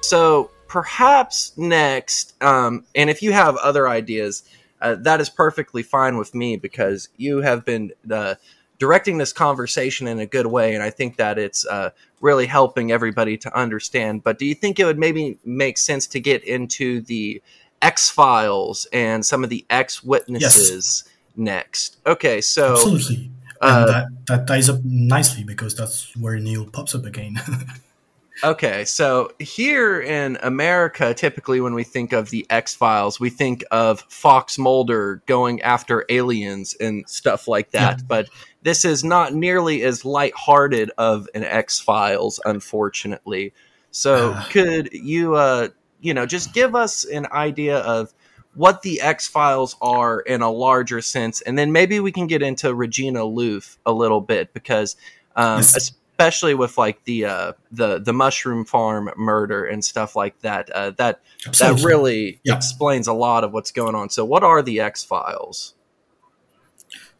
So perhaps next, um, and if you have other ideas, uh, that is perfectly fine with me because you have been uh, directing this conversation in a good way, and I think that it's uh, really helping everybody to understand. But do you think it would maybe make sense to get into the X Files and some of the X witnesses yes. next? Okay, so absolutely. Uh, that, that ties up nicely because that's where Neil pops up again. Okay, so here in America, typically when we think of the X Files, we think of Fox Mulder going after aliens and stuff like that. Yeah. But this is not nearly as lighthearted of an X Files, unfortunately. So, uh, could you, uh, you know, just give us an idea of what the X Files are in a larger sense, and then maybe we can get into Regina Louf a little bit because. Um, especially with like the uh, the the mushroom farm murder and stuff like that. Uh, that Absolutely. that really yeah. explains a lot of what's going on. So, what are the X Files?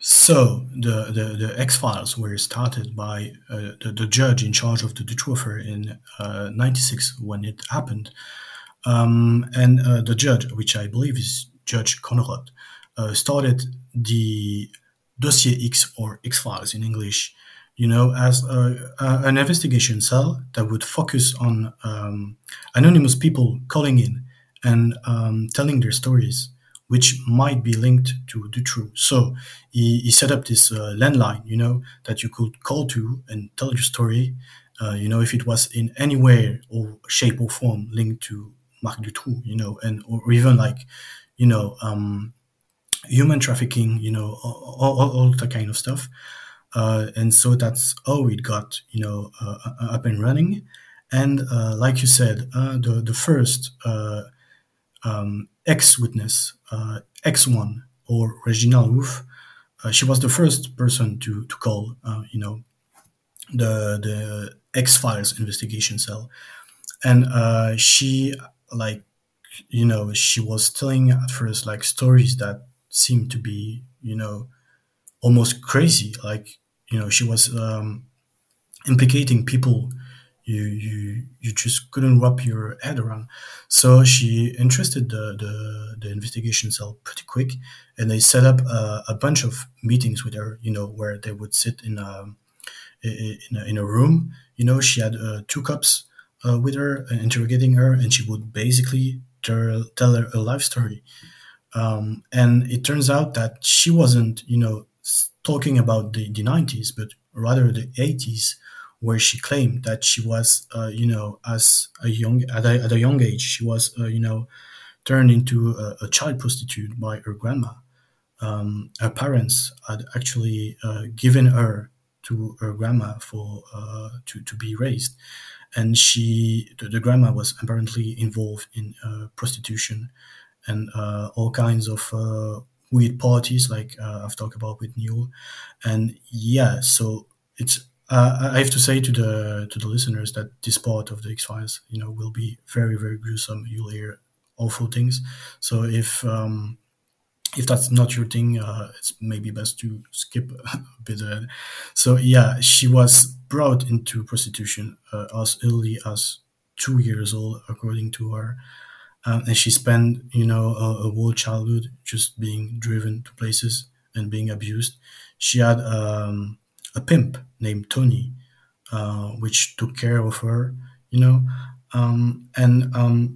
So the, the, the X Files were started by uh, the, the judge in charge of the, affair in '96 uh, when it happened, um, and uh, the judge, which I believe is Judge Conrad, uh, started the Dossier X or X Files in English you know, as a, a, an investigation cell that would focus on um, anonymous people calling in and um, telling their stories, which might be linked to the truth. So he, he set up this uh, landline, you know, that you could call to and tell your story, uh, you know, if it was in any way or shape or form linked to Marc Dutroux, you know, and or even like, you know, um, human trafficking, you know, all, all, all that kind of stuff. Uh, and so that's how it got, you know, uh, uh up and running. And uh, like you said, uh, the the first um, X witness, X1 or Regina Louf, she was the first person to to call, you know, the the X Files investigation cell, and she like you know she was telling at first like stories that seemed to be you know almost crazy. Like you know, she was um, implicating people you you you just couldn't wrap your head around. So she interested the the, the investigation cell pretty quick, and they set up a, a, bunch of meetings with her. You know, where they would sit in a in a, in a room. You know, she had uh, two cups uh, with her, uh, interrogating her, and she would basically tell, tell her a life story. Um, and it turns out that she wasn't, you know, talking about the, the 90s, but rather the 80s, where she claimed that she was, uh, you know, as a young at a, at a young age, she was, uh, you know, turned into a, a, child prostitute by her grandma. Um, her parents had actually uh, given her to her grandma for uh, to to be raised, and she the, the grandma was apparently involved in uh, prostitution and uh, all kinds of weird parties like uh, I've talked about with Neil, and yeah, so it's uh, I have to say to the to the listeners that this part of the X Files, you know, will be very very gruesome. You'll hear awful things. So if um, if that's not your thing, uh, it's maybe best to skip a bit. Ahead. So yeah, she was brought into prostitution uh, as early as two years old, according to her um, and she spent you know a, a, whole childhood just being driven to places and being abused. She had um, a pimp named Tony, uh, which took care of her, you know, um, and um,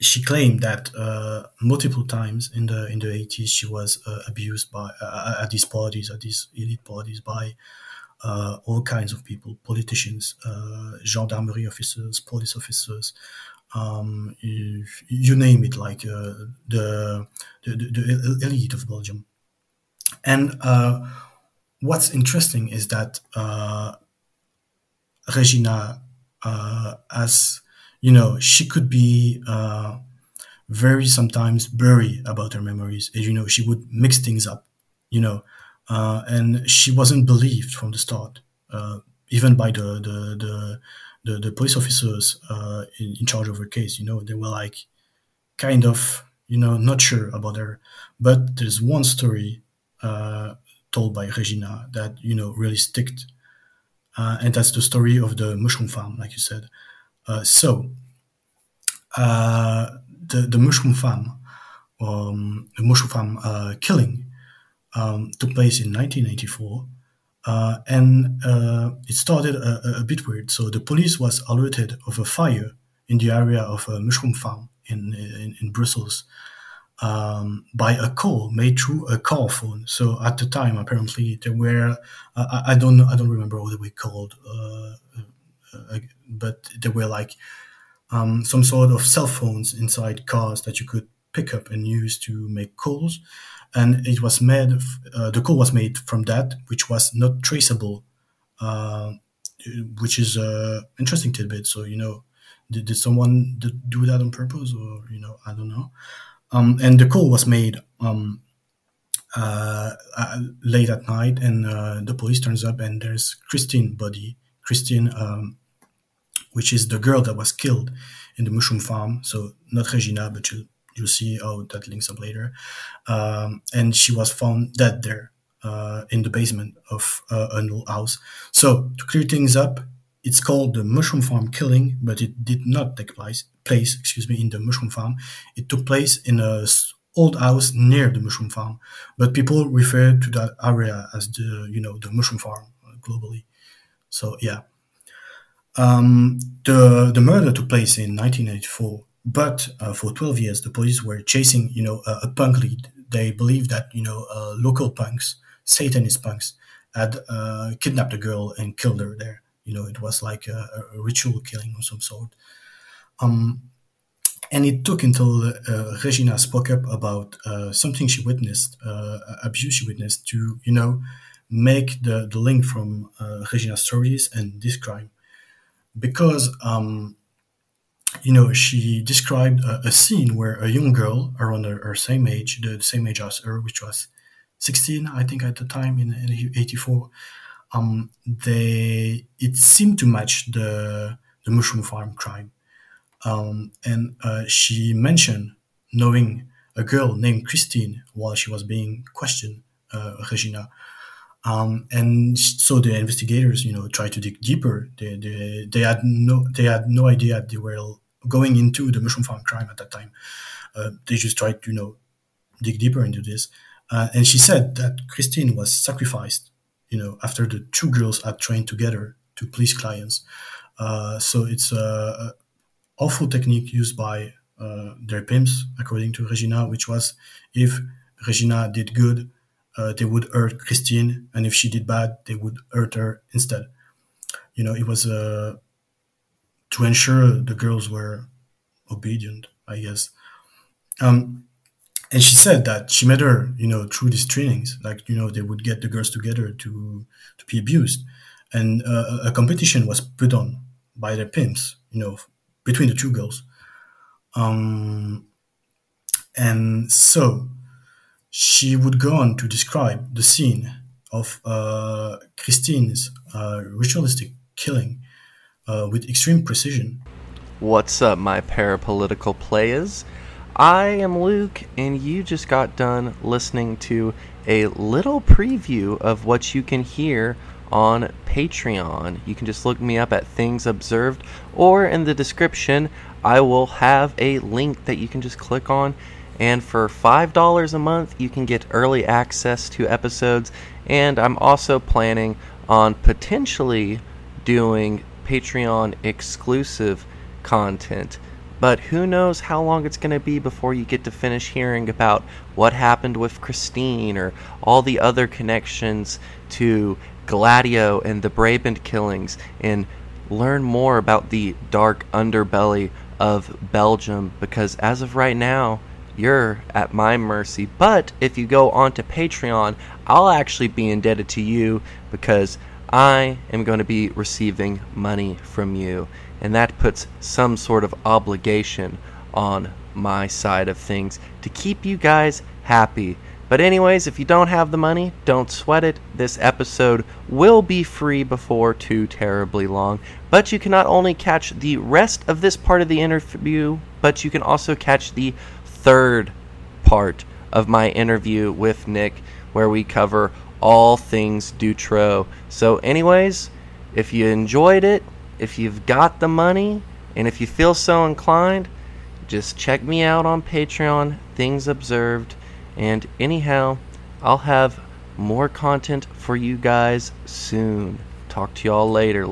she claimed that uh, multiple times in the in the eighties she was uh, abused by uh, at these parties, at these elite parties by. Uh, all kinds of people, politicians, uh, gendarmerie officers, police officers, um, if, you name it, like uh, the, the, the elite of Belgium. And uh, what's interesting is that uh, Regina, uh, as you know, she could be uh, very sometimes blurry about her memories. As you know, she would mix things up, you know, uh, and she wasn't believed from the start, even by the the the the, the police officers uh, in, in charge of her case, you know, they were like kind of, you know, not sure about her. But there's one story uh, told by Regina that, you know, really sticked. Uh, and that's the story of the mushroom farm, like you said. Uh, so uh, the the mushroom farm, um, the mushroom farm uh, killing, um, took place in 1984. Uh, and uh, it started a, a, bit weird. So the police was alerted of a fire in the area of a mushroom farm in in, in Brussels um, by a call made through a car phone. So at the time, apparently there were uh, I, don't I don't remember what they were called, uh, uh, but there were like um, some sort of cell phones inside cars that you could pick up and use to make calls and it was made. Uh, the call was made from that, which was not traceable, uh, which is an interesting tidbit. So you know, did, did someone do that on purpose, or you know, I don't know. Um, and the call was made um, uh, uh, late at night, and uh, the police turns up, and there's Christine body, Christine, um, which is the girl that was killed in the mushroom farm. So not Regina, but You'll see how that links up later. Um, and she was found dead there uh, in the basement of uh, an old house. So to clear things up, it's called the mushroom farm killing, but it did not take place. Place, excuse me, in the mushroom farm. It took place in a old house near the mushroom farm, but people refer to that area as the you know the mushroom farm uh, globally. So yeah, um, the the murder took place in 1984, but uh, for 12 years, the police were chasing, you know, a, a punk lead. They believed that, you know, uh, local punks, Satanist punks, had uh, kidnapped a girl and killed her there. You know, it was like a, a ritual killing of some sort. Um, and it took until uh, Regina spoke up about uh, something she witnessed, uh, abuse she witnessed, to you know make the, the link from Regina's stories and this crime, because um, you know, she described a, a, scene where a young girl around her, her, same age, the same age as her, which was 16, I think, at the time in, in 84, um, they it seemed to match the the mushroom farm crime, um, and uh, she mentioned knowing a girl named Christine while she was being questioned, uh, Regina. Um, and so the investigators, you know, tried to dig deeper. They, they, they had no they had no idea they were going into the mushroom farm crime at that time. Uh, they just tried to you know dig deeper into this. Uh, and she said that Christine was sacrificed, you know, after the two girls had trained together to please clients. Uh, so it's a, awful technique used by uh, their pimps, according to Regina, which was if Regina did good, uh, they would hurt Christine, and if she did bad, they would hurt her instead. You know, it was uh, to ensure the girls were obedient, I guess. Um, and she said that she met her, you know, through these trainings. Like, you know, they would get the girls together to to be abused, and uh, a competition was put on by their pimps, you know, between the two girls. Um, and so she would go on to describe the scene of uh, Christine's uh, ritualistic killing uh, with extreme precision. What's up, my parapolitical players? I am Luke, and you just got done listening to a little preview of what you can hear on Patreon. You can just look me up at Things Observed, or in the description, I will have a link that you can just click on and for $5 a month, you can get early access to episodes. And I'm also planning on potentially doing Patreon exclusive content. But who knows how long it's going to be before you get to finish hearing about what happened with Christine or all the other connections to Gladio and the Brabant killings and learn more about the dark underbelly of Belgium because as of right now, you're at my mercy. But if you go onto Patreon, I'll actually be indebted to you because I am going to be receiving money from you. And that puts some sort of obligation on my side of things to keep you guys happy. But, anyways, if you don't have the money, don't sweat it. This episode will be free before too terribly long. But you can not only catch the rest of this part of the interview, but you can also catch the third part of my interview with Nick, where we cover all things Dutroux. So, anyways, if you enjoyed it, if you've got the money, and if you feel so inclined, just check me out on Patreon, Things Observed. And anyhow, I'll have more content for you guys soon. Talk to y'all later.